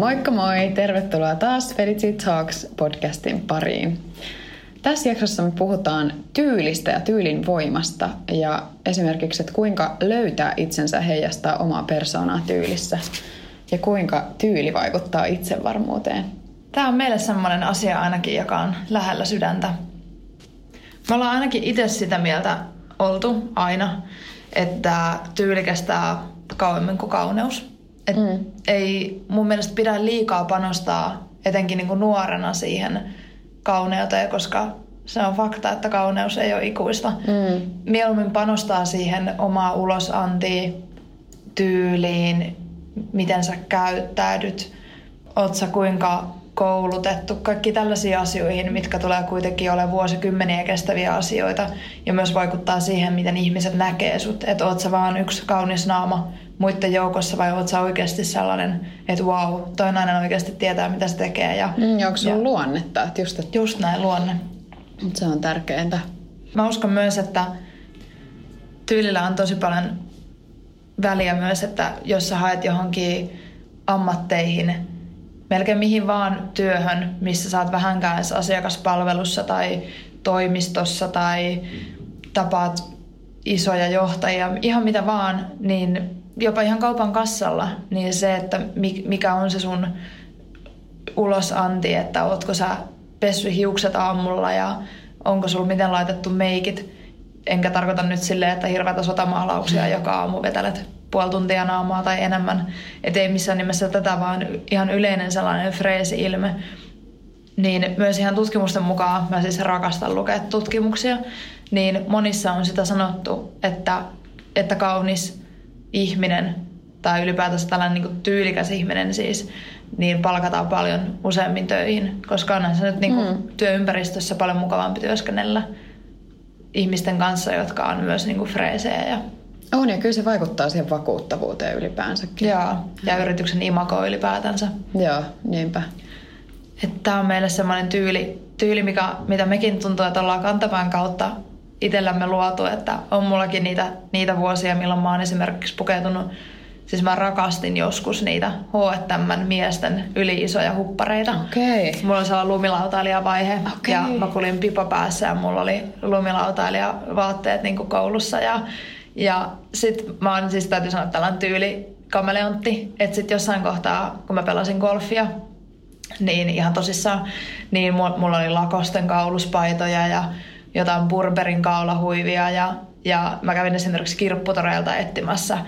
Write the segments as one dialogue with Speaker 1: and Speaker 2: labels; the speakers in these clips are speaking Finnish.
Speaker 1: Moikka moi! Tervetuloa taas Felici Talks podcastin pariin. Tässä jaksossa me puhutaan tyylistä ja tyylin voimasta ja esimerkiksi, että kuinka löytää itsensä heijastaa omaa persoonaa tyylissä ja kuinka tyyli vaikuttaa itsevarmuuteen.
Speaker 2: Tämä on meille sellainen asia ainakin, joka on lähellä sydäntä. Me ollaan ainakin itse sitä mieltä oltu aina, että tyyli kestää kauemmin kuin kauneus. Et mm. Ei mun mielestä pidä liikaa panostaa etenkin niin kuin nuorena siihen kauneuteen, koska se on fakta, että kauneus ei ole ikuista. Mm. Mieluummin panostaa siihen omaa ulosantiin, tyyliin, miten sä käyttäydyt, oot sä kuinka koulutettu, kaikki tällaisiin asioihin, mitkä tulee kuitenkin ole vuosikymmeniä kestäviä asioita ja myös vaikuttaa siihen, miten ihmiset näkee sut. Että oot sä vaan yksi kaunis naama muiden joukossa vai oot sä oikeasti sellainen, että wow, toi nainen oikeasti tietää, mitä se tekee. Ja,
Speaker 1: mm, onko sun ja, luonnetta? Että just,
Speaker 2: että... just näin luonne.
Speaker 1: Se on tärkeintä.
Speaker 2: Mä uskon myös, että tyylillä on tosi paljon väliä myös, että jos sä haet johonkin ammatteihin, melkein mihin vaan työhön, missä saat vähänkään asiakaspalvelussa tai toimistossa tai tapaat isoja johtajia, ihan mitä vaan, niin jopa ihan kaupan kassalla, niin se, että mikä on se sun ulosanti, että ootko sä pessy hiukset aamulla ja onko sulla miten laitettu meikit. Enkä tarkoita nyt silleen, että hirveätä sotamaalauksia joka aamu vetelet puoli tuntia naamaa tai enemmän. Et ei missään nimessä tätä, vaan ihan yleinen sellainen freesi-ilme. Niin myös ihan tutkimusten mukaan, mä siis rakastan lukea tutkimuksia, niin monissa on sitä sanottu, että, että kaunis ihminen tai ylipäätänsä tällainen niin tyylikäs ihminen siis, niin palkataan paljon useammin töihin, koska onhan se nyt niin kuin mm. työympäristössä paljon mukavampi työskennellä ihmisten kanssa, jotka on myös niin kuin freesejä ja
Speaker 1: on ja kyllä se vaikuttaa siihen vakuuttavuuteen ylipäänsäkin.
Speaker 2: Joo, ja yrityksen imako ylipäätänsä.
Speaker 1: Joo, niinpä.
Speaker 2: Tämä on meille semmoinen tyyli, tyyli mikä, mitä mekin tuntuu, että ollaan kantapään kautta itsellämme luotu, että on mullakin niitä, niitä vuosia, milloin mä oon esimerkiksi pukeutunut Siis mä rakastin joskus niitä H&M miesten yli-isoja huppareita.
Speaker 1: Okay.
Speaker 2: Mulla oli sellainen lumilautailijavaihe okay. ja mä kulin pipa päässä ja mulla oli lumilautailijavaatteet niin koulussa ja ja sit mä oon siis täytyy sanoa tällainen tyyli kameleontti, että sit jossain kohtaa, kun mä pelasin golfia, niin ihan tosissaan, niin mulla oli lakosten kauluspaitoja ja jotain Burberin kaulahuivia ja ja mä kävin esimerkiksi kirpputoreilta etsimässä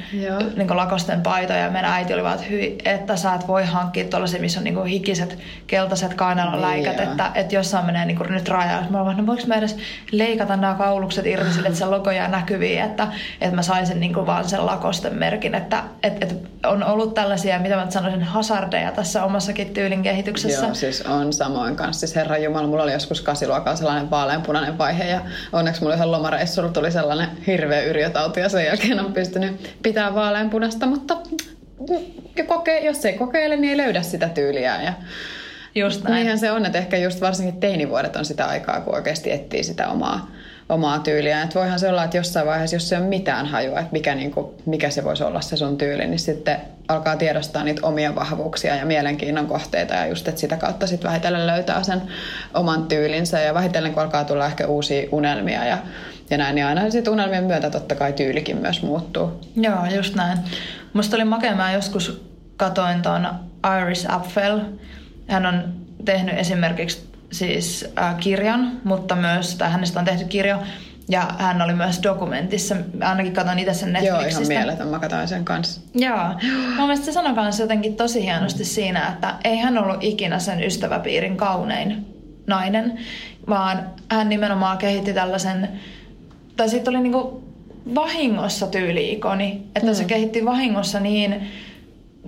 Speaker 2: niin lakosten paitoja. Ja meidän äiti oli vaan, että, hyi, että sä et voi hankkia tuollaisia, missä on niin hikiset, keltaiset kainaloläikät, niin, että, että jossain menee niin nyt raja. Mä vaan, no voiko mä edes leikata nämä kaulukset irti sille, että se logo jää näkyviin, että, että mä saisin niin vaan sen lakosten merkin. Että, että, että on ollut tällaisia, mitä mä sanoisin, hasardeja tässä omassakin tyylin kehityksessä.
Speaker 1: Joo, siis on samoin kanssa. Siis Herra Jumala, mulla oli joskus kasiluokalla sellainen vaaleanpunainen vaihe ja onneksi mulla ihan lomareissulla tuli sellainen hirveä yrjötauti ja sen jälkeen on pystynyt pitää vaaleanpunasta, mutta koke, jos ei kokeile, niin ei löydä sitä tyyliä. Ja
Speaker 2: just näin.
Speaker 1: Niinhän se on, että ehkä just varsinkin teinivuodet on sitä aikaa, kun oikeasti etsii sitä omaa, omaa tyyliä. Että voihan se olla, että jossain vaiheessa, jos se on mitään hajua, että mikä, niin kuin, mikä se voisi olla se sun tyyli, niin sitten alkaa tiedostaa niitä omia vahvuuksia ja mielenkiinnon kohteita ja just, että sitä kautta sitten vähitellen löytää sen oman tyylinsä ja vähitellen kun alkaa tulla ehkä uusia unelmia ja ja näin, niin aina sitten unelmien myötä totta kai tyylikin myös muuttuu.
Speaker 2: Joo, just näin. Musta oli makea, mä joskus katoin tuon Iris Apfel. Hän on tehnyt esimerkiksi siis äh, kirjan, mutta myös, tai hänestä on tehty kirja, ja hän oli myös dokumentissa. Ainakin katsoin itse sen Netflixistä.
Speaker 1: Joo, ihan mieletön. Mä katsoin sen kanssa.
Speaker 2: Joo. Mun mielestä se sanoi kanssa jotenkin tosi hienosti siinä, että ei hän ollut ikinä sen ystäväpiirin kaunein nainen, vaan hän nimenomaan kehitti tällaisen tai sitten oli niinku vahingossa tyyliikoni, että mm. se kehitti vahingossa niin,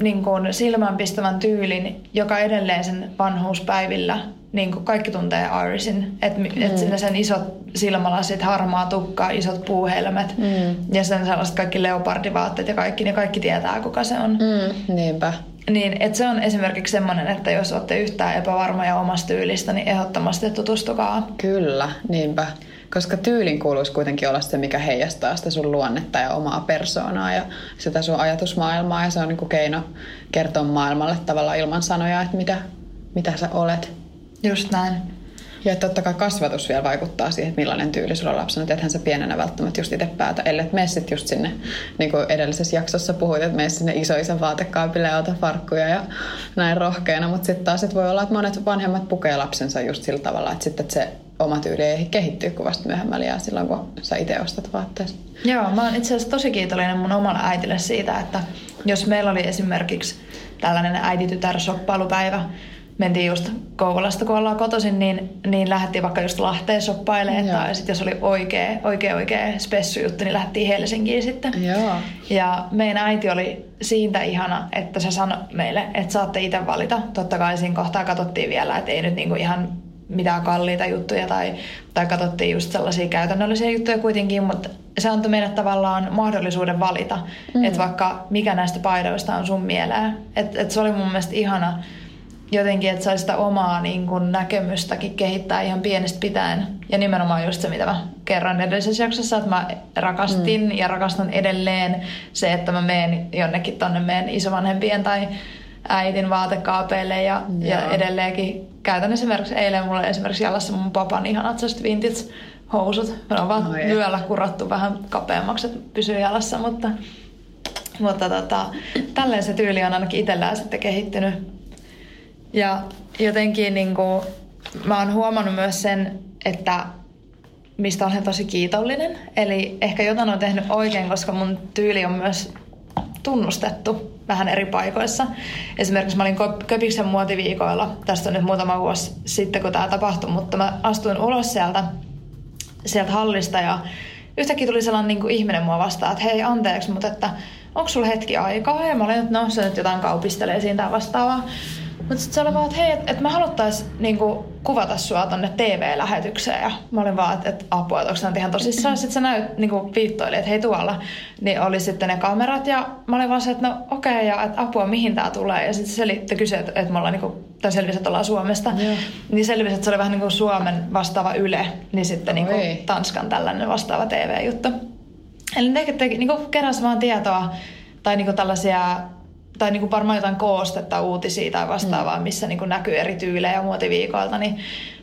Speaker 2: niin kuin silmänpistävän tyylin, joka edelleen sen vanhuuspäivillä niin kuin kaikki tuntee Irisin. Että mm. et sinne sen isot silmälasit, harmaa tukka, isot puuhelmet mm. ja sen sellaiset kaikki leopardivaatteet ja kaikki, niin kaikki tietää kuka se on.
Speaker 1: Mm, niinpä.
Speaker 2: Niin, että se on esimerkiksi semmoinen, että jos olette yhtään epävarmoja omasta tyylistä, niin ehdottomasti tutustukaa.
Speaker 1: Kyllä, niinpä koska tyylin kuuluisi kuitenkin olla se, mikä heijastaa sitä sun luonnetta ja omaa persoonaa ja sitä sun ajatusmaailmaa ja se on niin kuin keino kertoa maailmalle tavallaan ilman sanoja, että mitä, mitä sä olet.
Speaker 2: Just näin.
Speaker 1: Ja totta kai kasvatus vielä vaikuttaa siihen, että millainen tyyli sulla on lapsena. Että ethän sä pienenä välttämättä just itse päätä, ellei mene sit just sinne, niin kuin edellisessä jaksossa puhuit, että mene sinne isoisen vaatekaapille ja ota farkkuja ja näin rohkeana. Mutta sitten taas että voi olla, että monet vanhemmat pukee lapsensa just sillä tavalla, että sitten että se oma tyyli ei kehittyä kuin vasta myöhemmällä ja silloin, kun sä itse ostat vaatteet.
Speaker 2: Joo, mä oon itse asiassa tosi kiitollinen mun omalle äitille siitä, että jos meillä oli esimerkiksi tällainen äiditytär-shoppailupäivä, mentiin just Kouvolasta, kun ollaan kotoisin, niin, niin lähdettiin vaikka just Lahteen shoppailemaan. Joo. Tai sitten jos oli oikea, oikea, oikea spessu juttu, niin lähdettiin Helsinkiin sitten.
Speaker 1: Joo.
Speaker 2: Ja meidän äiti oli siitä ihana, että se sanoi meille, että saatte itse valita. Totta kai siinä kohtaa katsottiin vielä, että ei nyt niinku ihan mitään kalliita juttuja tai, tai katsottiin just sellaisia käytännöllisiä juttuja kuitenkin, mutta se antoi meille tavallaan mahdollisuuden valita, mm. että vaikka mikä näistä paidoista on sun mieleen. Että et se oli mun mielestä ihana, jotenkin, että saisi sitä omaa niin kuin, näkemystäkin kehittää ihan pienestä pitäen. Ja nimenomaan just se, mitä mä kerran edellisessä jaksossa, että mä rakastin mm. ja rakastan edelleen se, että mä menen jonnekin tonne meidän isovanhempien tai äitin vaatekaapeille ja, ja edelleenkin käytän esimerkiksi eilen mulle esimerkiksi jalassa mun papan ihanat vintage housut. Me on vaan oh, vyöllä kurattu vähän kapeammaksi, että pysyy jalassa, mutta, mutta tota, tälleen se tyyli on ainakin itsellään sitten kehittynyt ja jotenkin niin kuin, mä oon huomannut myös sen, että mistä olen tosi kiitollinen. Eli ehkä jotain on tehnyt oikein, koska mun tyyli on myös tunnustettu vähän eri paikoissa. Esimerkiksi mä olin Köpiksen muotiviikoilla, tästä on nyt muutama vuosi sitten, kun tämä tapahtui, mutta mä astuin ulos sieltä, sieltä hallista ja yhtäkkiä tuli sellainen niin kuin ihminen mua vastaan, että hei anteeksi, mutta että onko sulla hetki aikaa? Ja mä olin, että no se nyt jotain kaupistelee siinä tai vastaavaa. Mutta sitten se oli vaan, että hei, että et me haluttais niinku, kuvata sua tonne TV-lähetykseen. Ja mä olin vaan, että et, apua, että onko ihan tosissaan. Sitten se näyt, niinku, viittoili, että hei tuolla. Niin oli sitten ne kamerat ja mä olin vaan se, että no okei, okay, ja että apua, mihin tämä tulee. Ja sitten se selitti, kysyi, että, että me ollaan, niinku, tai selvisi, että ollaan Suomesta. Yeah. Niin selvisi, että se oli vähän niin kuin Suomen vastaava Yle, niin sitten niinku, Tanskan tällainen vastaava TV-juttu. Eli ne teki, niinku, keräsi vaan tietoa tai niinku tällaisia tai niin kuin varmaan jotain koostetta, uutisia tai vastaavaa, mm. missä niin kuin näkyy eri tyylejä muotiviikoilta, niin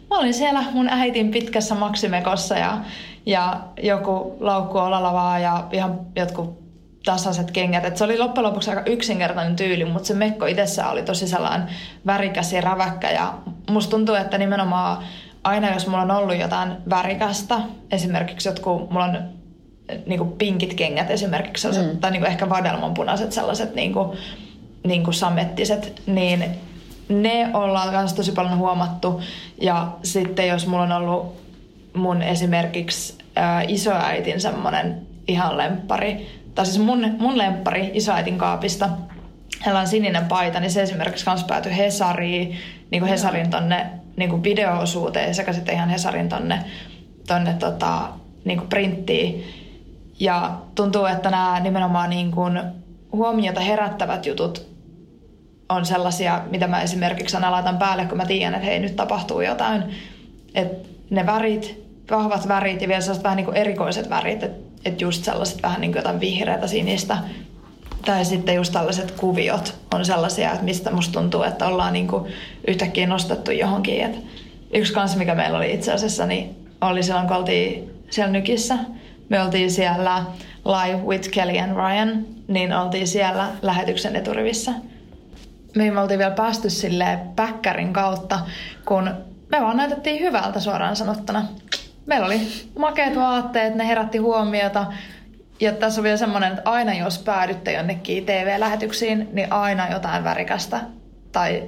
Speaker 2: mä olin siellä mun äitin pitkässä maksimekossa ja, ja joku laukku olalavaa ja ihan jotkut tasaiset kengät. Et se oli loppujen lopuksi aika yksinkertainen tyyli, mutta se mekko itsessään oli tosi sellainen värikäs ja räväkkä. Ja musta tuntuu, että nimenomaan aina jos mulla on ollut jotain värikästä, esimerkiksi jotkut, mulla on niin kuin pinkit kengät esimerkiksi, sellaiset, mm. tai niin kuin ehkä vadelmanpunaiset sellaiset niin kuin, niin kuin samettiset, niin ne ollaan myös tosi paljon huomattu. Ja sitten jos mulla on ollut mun esimerkiksi ää, isoäitin semmoinen ihan lemppari, tai siis mun, mun lemppari isoäitin kaapista, hänellä on sininen paita, niin se esimerkiksi kans päätyi Hesariin, niin kuin Hesarin tonne niin kuin video-osuuteen sekä sitten ihan Hesarin tonne, tonne tota, niin kuin printtiin. Ja tuntuu, että nämä nimenomaan niin kuin huomiota herättävät jutut on sellaisia, mitä mä esimerkiksi aina laitan päälle, kun mä tiedän, että hei, nyt tapahtuu jotain. Että ne värit, vahvat värit ja vielä sellaiset vähän niin kuin erikoiset värit, että et just sellaiset vähän niin kuin jotain vihreätä, sinistä. Tai sitten just tällaiset kuviot on sellaisia, että mistä musta tuntuu, että ollaan niin kuin yhtäkkiä nostettu johonkin. Et yksi kanssa, mikä meillä oli itse asiassa, niin oli silloin, kun oltiin siellä nykissä – me oltiin siellä Live with Kelly and Ryan, niin oltiin siellä lähetyksen eturivissä. Me oltiin vielä päästy sille päkkärin kautta, kun me vaan näytettiin hyvältä suoraan sanottuna. Meillä oli makeat vaatteet, ne herätti huomiota. Ja tässä on vielä semmoinen, että aina jos päädytte jonnekin TV-lähetyksiin, niin aina jotain värikästä tai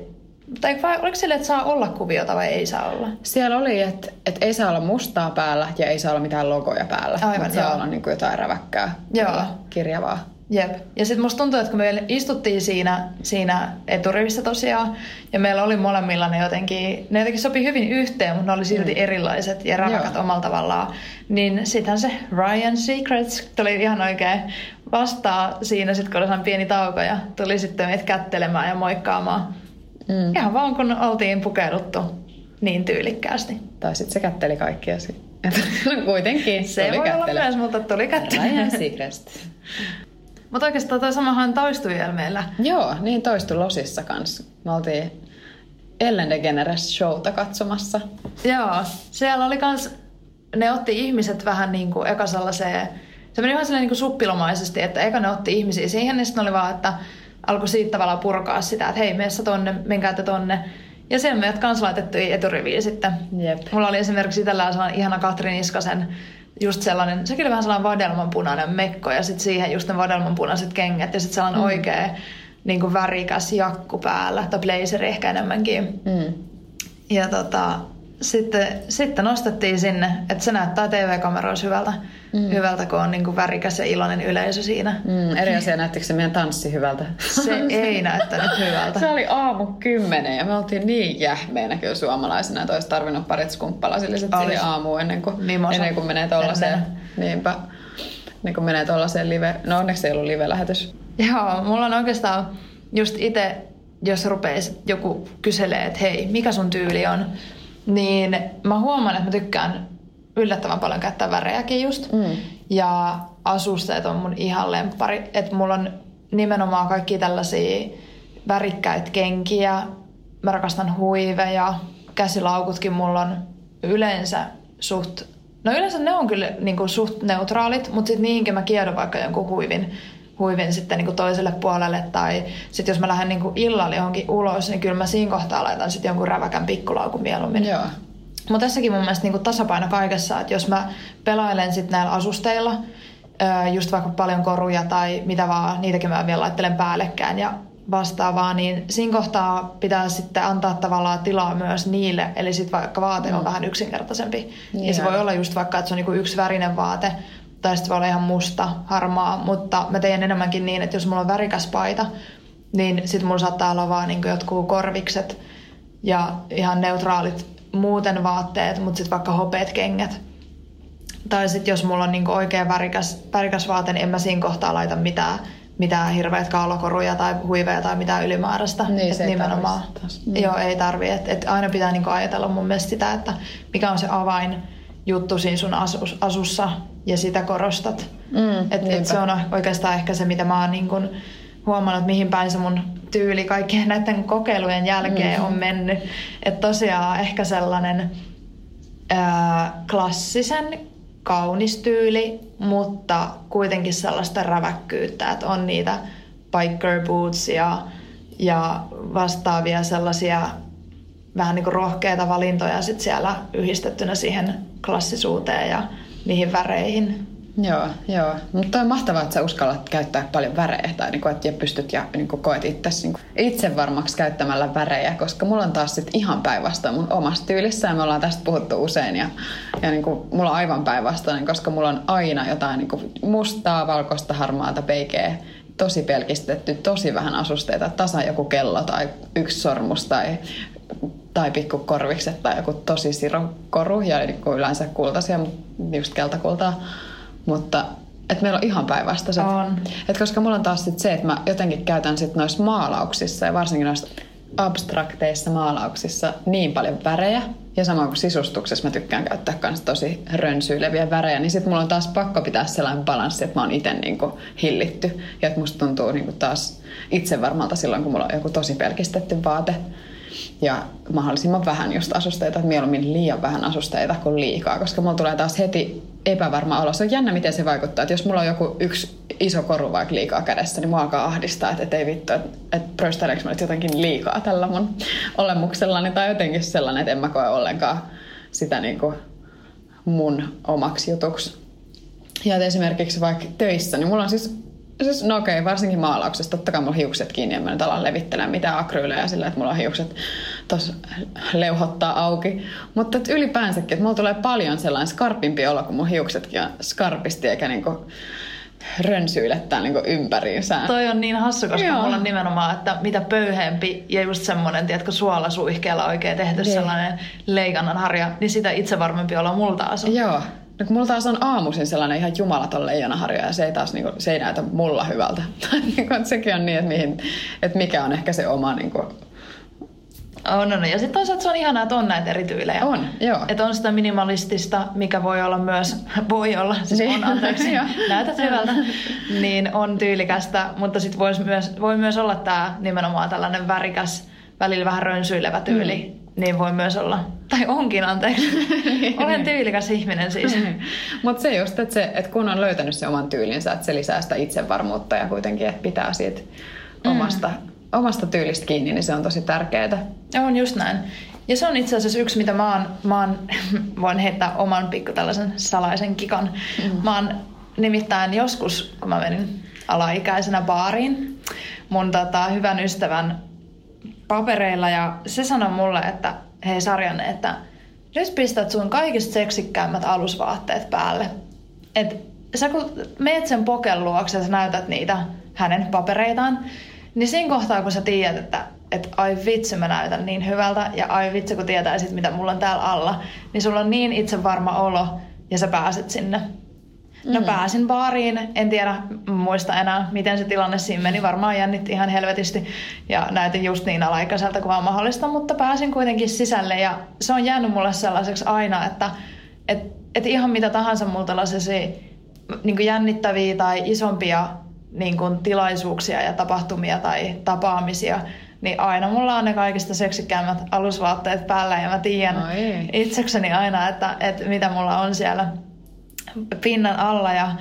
Speaker 2: tai vai oliko sille, että saa olla kuviota vai ei saa olla?
Speaker 1: Siellä oli, että, että ei saa olla mustaa päällä ja ei saa olla mitään logoja päällä. Aivan, saa olla niin kuin jotain räväkkää, joo. kirjavaa.
Speaker 2: Jep. Ja sitten musta tuntuu, että kun me istuttiin siinä, siinä eturivissä tosiaan, ja meillä oli molemmilla ne jotenkin, ne jotenkin sopi hyvin yhteen, mutta ne oli silti mm. erilaiset ja räväkät omalla tavallaan. Niin sittenhän se Ryan Secrets tuli ihan oikein vastaa siinä, sit kun oli pieni tauko, ja tuli sitten meitä kättelemään ja moikkaamaan. Mm. Ihan vaan kun oltiin pukeuduttu niin tyylikkäästi.
Speaker 1: Tai sitten se kätteli kaikkia. Kuitenkin
Speaker 2: Se
Speaker 1: tuli
Speaker 2: voi olla myös, mutta tuli kättely.
Speaker 1: Ryan Seacrest.
Speaker 2: Mutta oikeastaan toi samahan toistui vielä meillä.
Speaker 1: Joo, niin toistu Losissa kanssa. Me oltiin Ellen DeGeneres showta katsomassa.
Speaker 2: Joo, siellä oli kans, ne otti ihmiset vähän niin kuin eka sellaiseen, se meni vähän silleen niin kuin suppilomaisesti, että eka ne otti ihmisiä siihen, niin sitten oli vaan, että alkoi siitä tavallaan purkaa sitä, että hei, meessä tonne, menkää te tonne. Ja sen meidät kans laitettiin eturiviin sitten.
Speaker 1: Jep.
Speaker 2: Mulla oli esimerkiksi itsellään sellainen ihana Katri Niskasen, just sellainen, sekin oli vähän sellainen vadelmanpunainen mekko ja sitten siihen just ne vadelmanpunaiset kengät ja sitten sellainen mm. oikea niin kuin värikäs jakku päällä, tai blazeri ehkä enemmänkin.
Speaker 1: Mm.
Speaker 2: Ja tota, sitten, sitten nostettiin sinne, että se näyttää TV-kameroissa hyvältä, mm. hyvältä kun on niin kuin värikäs ja iloinen yleisö siinä.
Speaker 1: Mm, eri asia, näyttikö se meidän tanssi hyvältä?
Speaker 2: Se ei näyttänyt hyvältä.
Speaker 1: Se oli aamu kymmenen ja me oltiin niin jähmeenä kyllä suomalaisina, että olisi tarvinnut parit skumppalasilliset siihen aamuun ennen kuin,
Speaker 2: Mimosa.
Speaker 1: ennen kuin menee tollaiseen.
Speaker 2: Ennen.
Speaker 1: Niinpä. Niin kuin menee tollaiseen live. No onneksi ei ollut live-lähetys.
Speaker 2: Joo, mulla on oikeastaan just itse, jos rupeisi joku kyselee, että hei, mikä sun tyyli on, niin mä huomaan, että mä tykkään yllättävän paljon käyttää värejäkin just.
Speaker 1: Mm.
Speaker 2: Ja asusteet on mun ihan lemppari. Että mulla on nimenomaan kaikki tällaisia värikkäitä kenkiä. Mä rakastan huiveja. Käsilaukutkin mulla on yleensä suht... No yleensä ne on kyllä niin kuin suht neutraalit, mutta sitten niihinkin mä kiedon vaikka jonkun huivin, huivin sitten niin kuin toiselle puolelle. Tai sitten jos mä lähden niin kuin illalla johonkin ulos, niin kyllä mä siinä kohtaa laitan sitten jonkun räväkän pikkulaukun mieluummin.
Speaker 1: Joo.
Speaker 2: Mutta tässäkin mun mielestä niinku tasapaino kaikessa, että jos mä pelailen sit näillä asusteilla, just vaikka paljon koruja tai mitä vaan, niitäkin mä vielä laittelen päällekkäin ja vastaavaa, niin siinä kohtaa pitää sitten antaa tavallaan tilaa myös niille, eli sitten vaikka vaate on vähän yksinkertaisempi. Ja se voi olla just vaikka, että se on niinku yksi värinen vaate, tai sitten voi olla ihan musta, harmaa, mutta mä teen enemmänkin niin, että jos mulla on värikäs paita, niin sitten mulla saattaa olla vaan niinku jotkut korvikset ja ihan neutraalit muuten vaatteet, mutta sitten vaikka hopeet kengät. Tai sitten jos mulla on niinku oikein värikäs, värikäs vaate, niin en mä siinä kohtaa laita mitään, mitään hirveät kaulakoruja tai huiveja tai mitään ylimääräistä.
Speaker 1: Niin,
Speaker 2: Et
Speaker 1: se ei
Speaker 2: nimenomaan.
Speaker 1: tarvitse taas. Mm.
Speaker 2: Joo, ei tarvi. Et, et aina pitää niinku ajatella mun mielestä sitä, että mikä on se avain juttu siinä sun asus, asussa ja sitä korostat.
Speaker 1: Mm,
Speaker 2: et, et se on oikeastaan ehkä se, mitä mä oon niin kun huomannut, mihin päin se mun tyyli kaikkien näiden kokeilujen jälkeen
Speaker 1: Mm.
Speaker 2: on mennyt. Että tosiaan ehkä sellainen ää, klassisen kaunis tyyli, mutta kuitenkin sellaista räväkkyyttä, että on niitä biker boots ja, ja vastaavia sellaisia vähän niin kuin rohkeita valintoja sit siellä yhdistettynä siihen klassisuuteen ja niihin väreihin.
Speaker 1: Joo, joo. Mutta on mahtavaa, että sä uskallat käyttää paljon värejä tai niinku, että ja pystyt ja niinku, koet itse niinku, itse varmaksi käyttämällä värejä, koska mulla on taas sit ihan päinvastoin mun omassa tyylissä ja me ollaan tästä puhuttu usein ja, ja niinku, mulla on aivan päinvastainen, koska mulla on aina jotain niinku, mustaa, valkoista, harmaata, peikeä, tosi pelkistetty, tosi vähän asusteita, tasa joku kello tai yksi sormus tai tai pikkukorvikset tai joku tosi sirokoru ja niinku yleensä kultaisia, just keltakultaa. Mutta et meillä on ihan päinvastaiset.
Speaker 2: On.
Speaker 1: Et koska mulla on taas sit se, että mä jotenkin käytän sit noissa maalauksissa ja varsinkin noissa abstrakteissa maalauksissa niin paljon värejä. Ja samoin kuin sisustuksessa mä tykkään käyttää myös tosi rönsyileviä värejä, niin sit mulla on taas pakko pitää sellainen balanssi, että mä oon itse niinku hillitty. Ja että musta tuntuu niinku taas itse varmalta silloin, kun mulla on joku tosi pelkistetty vaate. Ja mahdollisimman vähän just asusteita, että mieluummin liian vähän asusteita kuin liikaa, koska mulla tulee taas heti epävarma olo. Se on jännä, miten se vaikuttaa. Että jos mulla on joku yksi iso koru vaikka liikaa kädessä, niin mua alkaa ahdistaa, että, että ei vittu, että, että prösteleekö mä nyt jotenkin liikaa tällä mun olemuksellani. Tai jotenkin sellainen, että en mä koe ollenkaan sitä niin kuin mun omaksi jutuksi. Ja esimerkiksi vaikka töissä, niin mulla on siis Siis, no okei, varsinkin maalauksessa. Totta kai mulla hiukset kiinni, en mä nyt ala levittelemään mitään akryylejä sillä, että mulla on hiukset tos leuhottaa auki. Mutta et ylipäänsäkin, että mulla tulee paljon sellainen skarpimpi olo, kun mun hiuksetkin on skarpisti eikä niinku rönsyilettää niinku ympäriinsä.
Speaker 2: Toi on niin hassu, koska
Speaker 1: Joo.
Speaker 2: mulla on nimenomaan, että mitä pöyheempi ja just semmonen, tiedätkö, suolasuihkeella oikein tehty
Speaker 1: Niin.
Speaker 2: sellainen leikannan harja, niin sitä itse varmempi olla mulla taas on.
Speaker 1: Joo. No kun mulla taas on aamuisin sellainen ihan jumalaton leijonaharja ja se ei taas niinku, se ei näytä mulla hyvältä. niinku, että sekin on niin, että, mihin, että mikä on ehkä se oma niinku,
Speaker 2: On, on. Ja sitten toisaalta se on ihanaa, että on näitä eri tyylejä.
Speaker 1: On, joo.
Speaker 2: Että on sitä minimalistista, mikä voi olla myös, voi olla, siis
Speaker 1: Niin.
Speaker 2: on anteeksi, näytät hyvältä, niin on tyylikästä, mutta sitten voi myös, voi myös olla tämä nimenomaan tällainen värikäs, välillä vähän rönsyilevä tyyli, mm. Niin voi myös olla, tai onkin anteeksi, olen tyylikäs ihminen siis.
Speaker 1: Mutta se just, että, se, että kun on löytänyt se oman tyylinsä, että se lisää sitä itsevarmuutta ja kuitenkin, että pitää siitä omasta, omasta tyylistä kiinni, niin se on tosi tärkeää.
Speaker 2: On just näin. Ja se on itse asiassa yksi, mitä mä oon, mä oon voin heittää oman pikku tällaisen salaisen kikan. Mm. Mä oon nimittäin joskus, kun mä menin alaikäisenä baariin, mun tota, hyvän ystävän papereilla ja se sanoi mulle, että hei Sarjanne, että nyt pistät sun kaikista seksikkäimmät alusvaatteet päälle. Et sä kun meet sen poken luokse ja sä näytät niitä hänen papereitaan, niin siinä kohtaa kun sä tiedät, että, että ai vitsi mä näytän niin hyvältä ja ai vitsi kun tietäisit mitä mulla on täällä alla, niin sulla on niin itsevarma olo ja sä pääset sinne. No
Speaker 1: Mm.
Speaker 2: pääsin baariin, en tiedä, muista enää miten se tilanne siinä meni, varmaan jännitti ihan helvetisti. Ja näytin just niin alaikäiseltä kuin vaan mahdollista, mutta pääsin kuitenkin sisälle. Ja se on jäänyt mulle sellaiseksi aina, että et, et ihan mitä tahansa mulla tällaisia niin jännittäviä tai isompia niin kuin tilaisuuksia ja tapahtumia tai tapaamisia, niin aina mulla on ne kaikista seksikkäimmät alusvaatteet päällä. Ja mä tiedän
Speaker 1: Ai.
Speaker 2: itsekseni aina, että, että mitä mulla on siellä pinnan alla ja,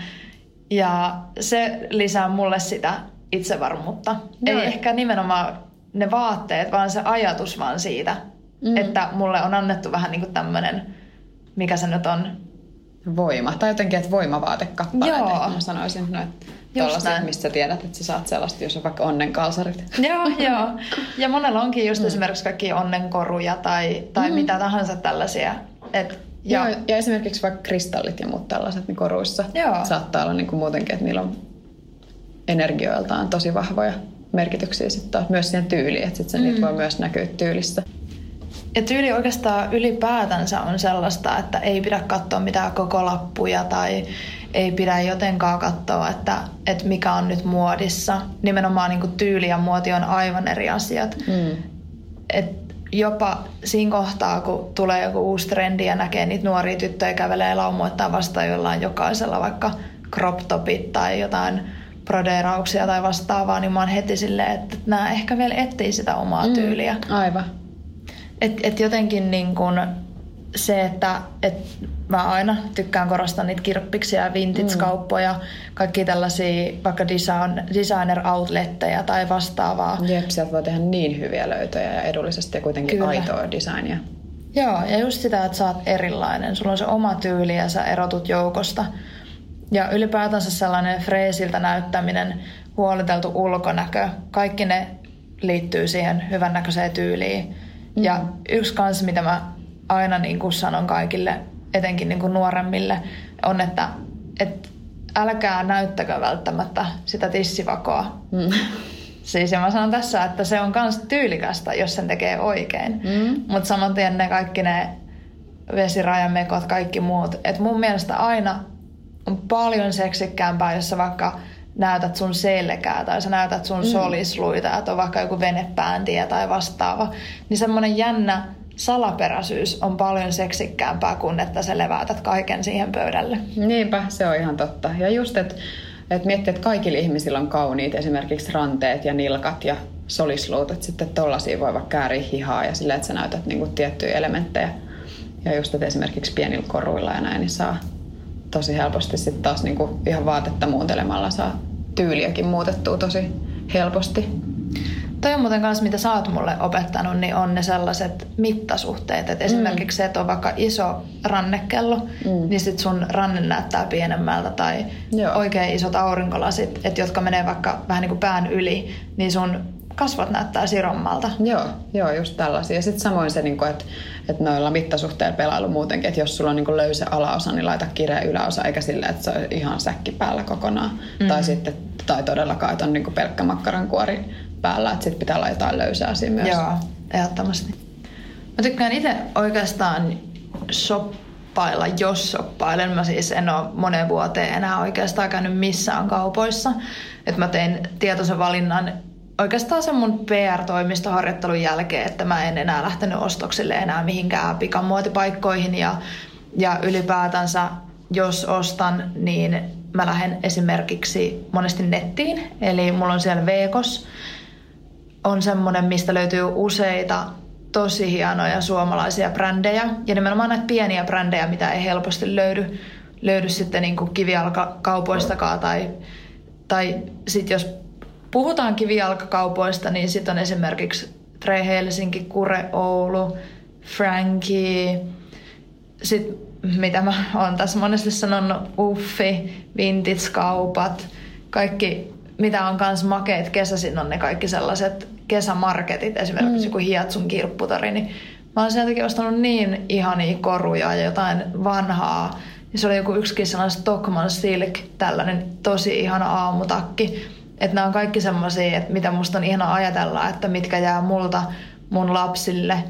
Speaker 2: ja se lisää mulle sitä itsevarmuutta.
Speaker 1: Joo.
Speaker 2: Ei ehkä nimenomaan ne vaatteet, vaan se ajatus vaan siitä,
Speaker 1: Mm.
Speaker 2: että mulle on annettu vähän niin kuin tämmöinen, mikä se nyt on,
Speaker 1: Voima. Tai jotenkin, että voimavaatekappaleet,
Speaker 2: Joo.
Speaker 1: mä sanoisin. No, että
Speaker 2: näin.
Speaker 1: mistä tiedät, että sä saat sellaista, jos on vaikka onnenkalsarit.
Speaker 2: Joo, joo. Ja monella onkin just mm. esimerkiksi kaikki onnenkoruja tai, tai mm. mitä tahansa tällaisia. Et,
Speaker 1: Ja,
Speaker 2: ja,
Speaker 1: esimerkiksi vaikka kristallit ja muut tällaiset niin koruissa
Speaker 2: Joo.
Speaker 1: saattaa olla niin kuin muutenkin, että niillä on energioiltaan tosi vahvoja merkityksiä sitten taas myös siihen tyyliin, että sit se, mm. niitä voi myös näkyä tyylissä.
Speaker 2: ja tyyli oikeastaan ylipäätänsä on sellaista, että ei pidä katsoa mitään koko lappuja tai ei pidä jotenkaan katsoa, että, että mikä on nyt muodissa. Nimenomaan niin kuin tyyli ja muoti on aivan eri asiat.
Speaker 1: Mm.
Speaker 2: Et jopa siinä kohtaa, kun tulee joku uusi trendi ja näkee niitä nuoria tyttöjä kävelee laumoittaa vastaan jollain jokaisella vaikka crop topit tai jotain prodeerauksia tai vastaavaa, niin mä oon heti silleen, että nämä ehkä vielä etsii sitä omaa mm. tyyliä.
Speaker 1: Aivan.
Speaker 2: Et, et jotenkin niin kun se, että et mä aina tykkään korostaa niitä kirppiksiä, vintage-kauppoja, kaikki tällaisia vaikka design, designer-outletteja tai vastaavaa.
Speaker 1: Jep, sieltä voi tehdä niin hyviä löytöjä ja edullisesti ja kuitenkin
Speaker 2: Kyllä.
Speaker 1: aitoa designia.
Speaker 2: Joo, ja just sitä, että sä oot erilainen. Sulla on se oma tyyli ja sä erotut joukosta. Ja ylipäätänsä sellainen freesiltä näyttäminen, huoliteltu ulkonäkö, kaikki ne liittyy siihen hyvännäköiseen tyyliin. Mm. Ja yksi kans, mitä mä aina niin kuin sanon kaikille, etenkin niin kuin nuoremmille, on, että, että älkää näyttäkö välttämättä sitä tissivakoa.
Speaker 1: Mm.
Speaker 2: Siis ja mä sanon tässä, että se on myös tyylikästä, jos sen tekee oikein.
Speaker 1: Mm.
Speaker 2: Mutta saman tien ne kaikki ne vesirajamekot, kaikki muut. Et mun mielestä aina on paljon seksikkäämpää, jos sä vaikka näytät sun selkää tai sä näytät sun mm. solisluita, että on vaikka joku venepääntiä tai vastaava. Niin semmoinen jännä salaperäisyys on paljon seksikkäämpää kuin että sä levätät kaiken siihen pöydälle.
Speaker 1: Niinpä, se on ihan totta. Ja just, että et miettii, että kaikilla ihmisillä on kauniit esimerkiksi ranteet ja nilkat ja solisluut, että sitten tollasia voi vaikka kääriä hihaa ja sillä, että sä näytät niinku tiettyjä elementtejä. Ja just, että esimerkiksi pienillä koruilla ja näin, niin saa tosi helposti sitten taas niinku ihan vaatetta muuntelemalla saa tyyliäkin muutettua tosi helposti.
Speaker 2: Toi on muuten kanssa, mitä sä oot mulle opettanut, niin on ne sellaiset mittasuhteet. Et esimerkiksi se, että on vaikka iso rannekello, mm. niin sit sun ranne näyttää pienemmältä. Tai
Speaker 1: Joo.
Speaker 2: oikein isot aurinkolasit, et jotka menee vaikka vähän niin kuin pään yli, niin sun kasvot näyttää sirommalta.
Speaker 1: Joo, joo, just tällaisia. Ja sitten samoin se, niinku, että että noilla mittasuhteilla pelailu muutenkin, että jos sulla on niinku löysä alaosa, niin laita kireä yläosa, eikä sillä, että se on ihan säkki päällä kokonaan. Mm. Tai sitten, tai todellakaan, että on niinku pelkkä makkarankuori päällä, että sitten pitää olla jotain löysää siinä myös.
Speaker 2: Joo, ehdottomasti. Mä tykkään itse oikeastaan shoppailla, jos shoppailen. Mä siis en ole moneen vuoteen enää oikeastaan käynyt missään kaupoissa. Et mä tein tietoisen valinnan oikeastaan sen mun PR-toimistoharjoittelun jälkeen, että mä en enää lähtenyt ostoksille enää mihinkään pikamuotipaikkoihin ja, ja ylipäätänsä jos ostan, niin mä lähden esimerkiksi monesti nettiin. Eli mulla on siellä Veekos, on semmoinen, mistä löytyy useita tosi hienoja suomalaisia brändejä. Ja nimenomaan näitä pieniä brändejä, mitä ei helposti löydy, löydy sitten niin kivijalkakaupoistakaan. Tai, tai sitten jos puhutaan kivijalkakaupoista, niin sitten on esimerkiksi Tre Helsinki, Kure Oulu, Frankie, sitten mitä mä oon tässä monesti sanonut, Uffi, Vintage-kaupat, kaikki mitä on kans makeet kesäisin on ne kaikki sellaiset kesämarketit, esimerkiksi mm. joku Hiatsun kirpputori, niin mä oon sieltäkin ostanut niin ihania koruja ja jotain vanhaa. Ja se oli joku yksikin sellainen Stockman Silk, tällainen tosi ihana aamutakki. Että nämä on kaikki semmoisia, että mitä musta on ihana ajatella, että mitkä jää multa mun lapsille,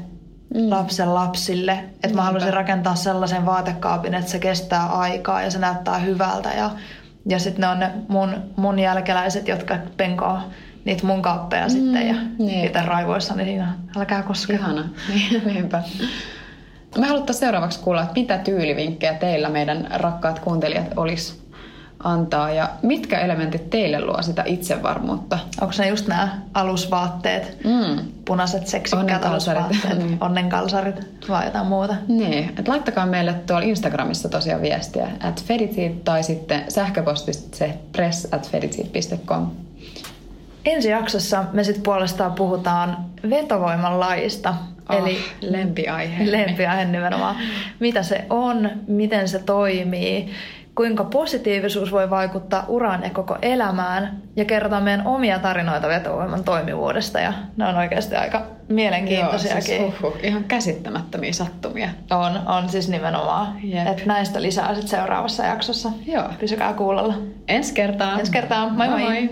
Speaker 2: mm. lapsen lapsille. Että mä haluaisin rakentaa sellaisen vaatekaapin, että se kestää aikaa ja se näyttää hyvältä ja ja sitten ne on ne mun, mun jälkeläiset, jotka penkoo niitä mun kaappeja mm, sitten ja niin. itse raivoissa, niin siinä älkää koskea.
Speaker 1: Ihana, niinpä. Me haluttaisiin seuraavaksi kuulla, että mitä tyylivinkkejä teillä meidän rakkaat kuuntelijat olisi antaa ja mitkä elementit teille luo sitä itsevarmuutta?
Speaker 2: Onko ne just nämä alusvaatteet, mm. punaiset seksikkäät alusvaatteet, niin. onnenkalsarit vai jotain muuta?
Speaker 1: Niin, että laittakaa meille tuolla Instagramissa tosiaan viestiä at tai sitten sähköpostitse press at.
Speaker 2: Ensi jaksossa me sitten puolestaan puhutaan vetovoiman lajista.
Speaker 1: Oh, eli lempiaihe.
Speaker 2: Lempiaihe nimenomaan. Mitä se on, miten se toimii kuinka positiivisuus voi vaikuttaa uraan ja koko elämään ja kerrotaan meidän omia tarinoita vetovoiman toimivuudesta ja ne on oikeasti aika mielenkiintoisiakin. Joo,
Speaker 1: siis uhuh, ihan käsittämättömiä sattumia.
Speaker 2: On, on siis nimenomaan. Et näistä lisää sitten seuraavassa jaksossa.
Speaker 1: Joo.
Speaker 2: Pysykää kuulolla.
Speaker 1: Ensi kertaa.
Speaker 2: Ensi kertaa. moi. moi. moi. moi.